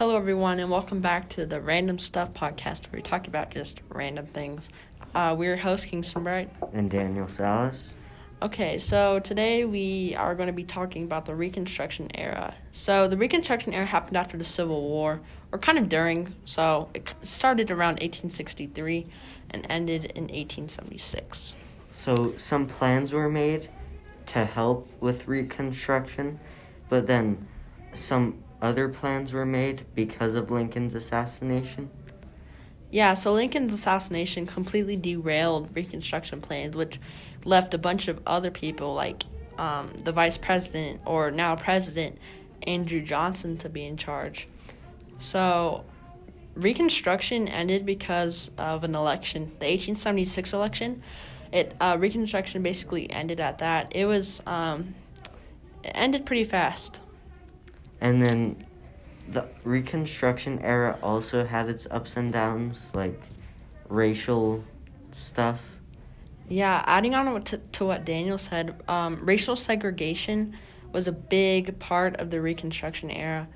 Hello, everyone, and welcome back to the Random Stuff podcast where we talk about just random things. Uh, we're your host, Kingston Bright. And Daniel Salas. Okay, so today we are going to be talking about the Reconstruction era. So, the Reconstruction era happened after the Civil War, or kind of during. So, it started around 1863 and ended in 1876. So, some plans were made to help with Reconstruction, but then some other plans were made because of Lincoln's assassination? Yeah, so Lincoln's assassination completely derailed Reconstruction plans, which left a bunch of other people, like um, the vice president or now president Andrew Johnson, to be in charge. So Reconstruction ended because of an election, the 1876 election. It uh, Reconstruction basically ended at that. It was um, it ended pretty fast. And then the Reconstruction era also had its ups and downs, like racial stuff. Yeah, adding on to, to what Daniel said, um, racial segregation was a big part of the Reconstruction era.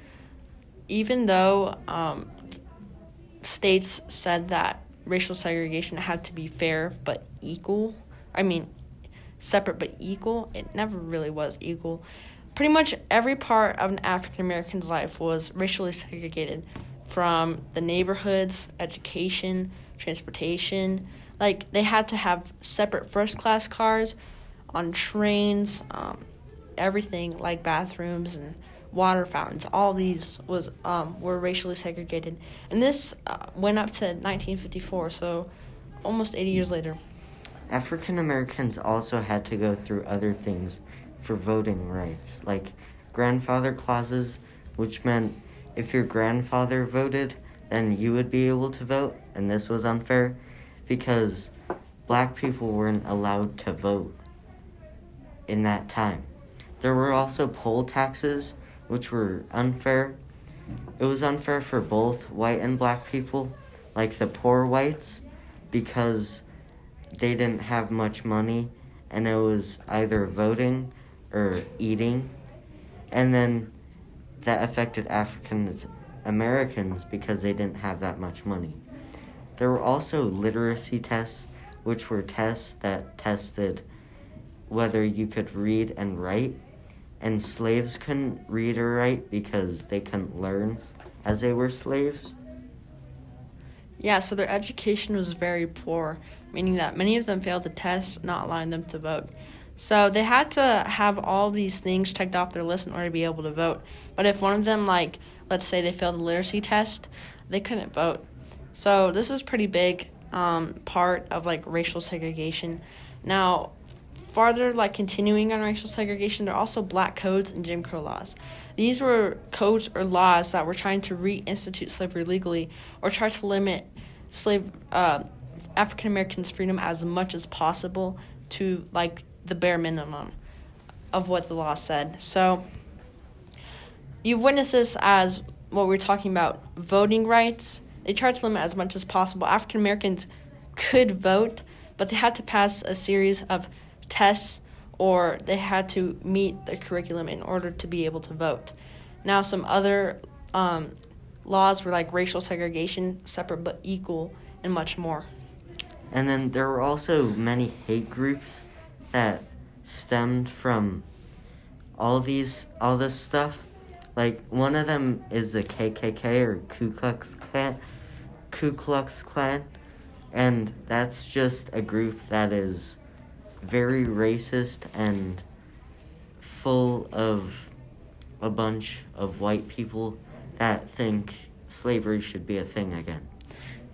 Even though um, states said that racial segregation had to be fair but equal, I mean, separate but equal, it never really was equal pretty much every part of an African American's life was racially segregated from the neighborhoods, education, transportation. Like they had to have separate first class cars on trains, um, everything like bathrooms and water fountains. All these was um, were racially segregated, and this uh, went up to 1954. So almost 80 years later. African Americans also had to go through other things for voting rights, like grandfather clauses, which meant if your grandfather voted, then you would be able to vote, and this was unfair because black people weren't allowed to vote in that time. There were also poll taxes, which were unfair. It was unfair for both white and black people, like the poor whites, because they didn't have much money and it was either voting or eating, and then that affected African Americans because they didn't have that much money. There were also literacy tests, which were tests that tested whether you could read and write, and slaves couldn't read or write because they couldn't learn as they were slaves. Yeah, so their education was very poor, meaning that many of them failed the test, not allowing them to vote. So they had to have all these things checked off their list in order to be able to vote. But if one of them, like, let's say they failed the literacy test, they couldn't vote. So this is pretty big um, part of like racial segregation. Now, farther like continuing on racial segregation, there are also black codes and Jim Crow laws. These were codes or laws that were trying to reinstitute slavery legally or try to limit slave uh, African Americans' freedom as much as possible to like the bare minimum of what the law said. So you've witnessed this as what we're talking about voting rights. They tried to limit as much as possible. African Americans could vote, but they had to pass a series of tests or they had to meet the curriculum in order to be able to vote. Now, some other um, laws were like racial segregation, separate but equal, and much more. And then there were also many hate groups that stemmed from all these all this stuff. Like one of them is the KKK or Ku Klux Klan, Ku Klux Klan, and that's just a group that is very racist and full of a bunch of white people that think slavery should be a thing again.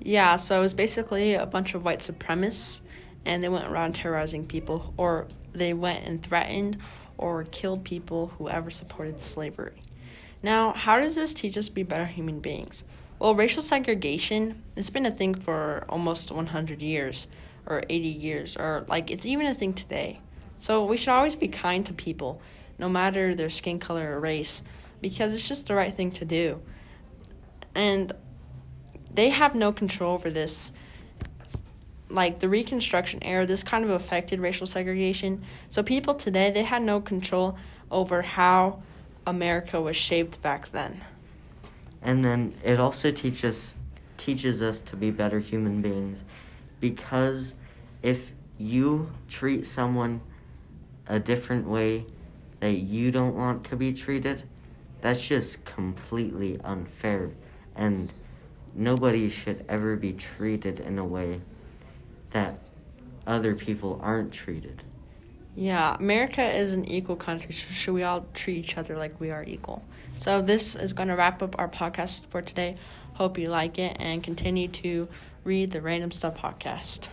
Yeah, so it was basically a bunch of white supremacists and they went around terrorizing people, or they went and threatened or killed people who ever supported slavery. Now, how does this teach us to be better human beings? Well, racial segregation, it's been a thing for almost 100 years or 80 years, or like it's even a thing today. So we should always be kind to people, no matter their skin color or race, because it's just the right thing to do. And they have no control over this like the reconstruction era this kind of affected racial segregation. So people today they had no control over how america was shaped back then. And then it also teaches teaches us to be better human beings. Because if you treat someone a different way that you don't want to be treated, that's just completely unfair. And nobody should ever be treated in a way that other people aren't treated. Yeah, America is an equal country, so should we all treat each other like we are equal? So this is going to wrap up our podcast for today. Hope you like it and continue to read the Random Stuff podcast.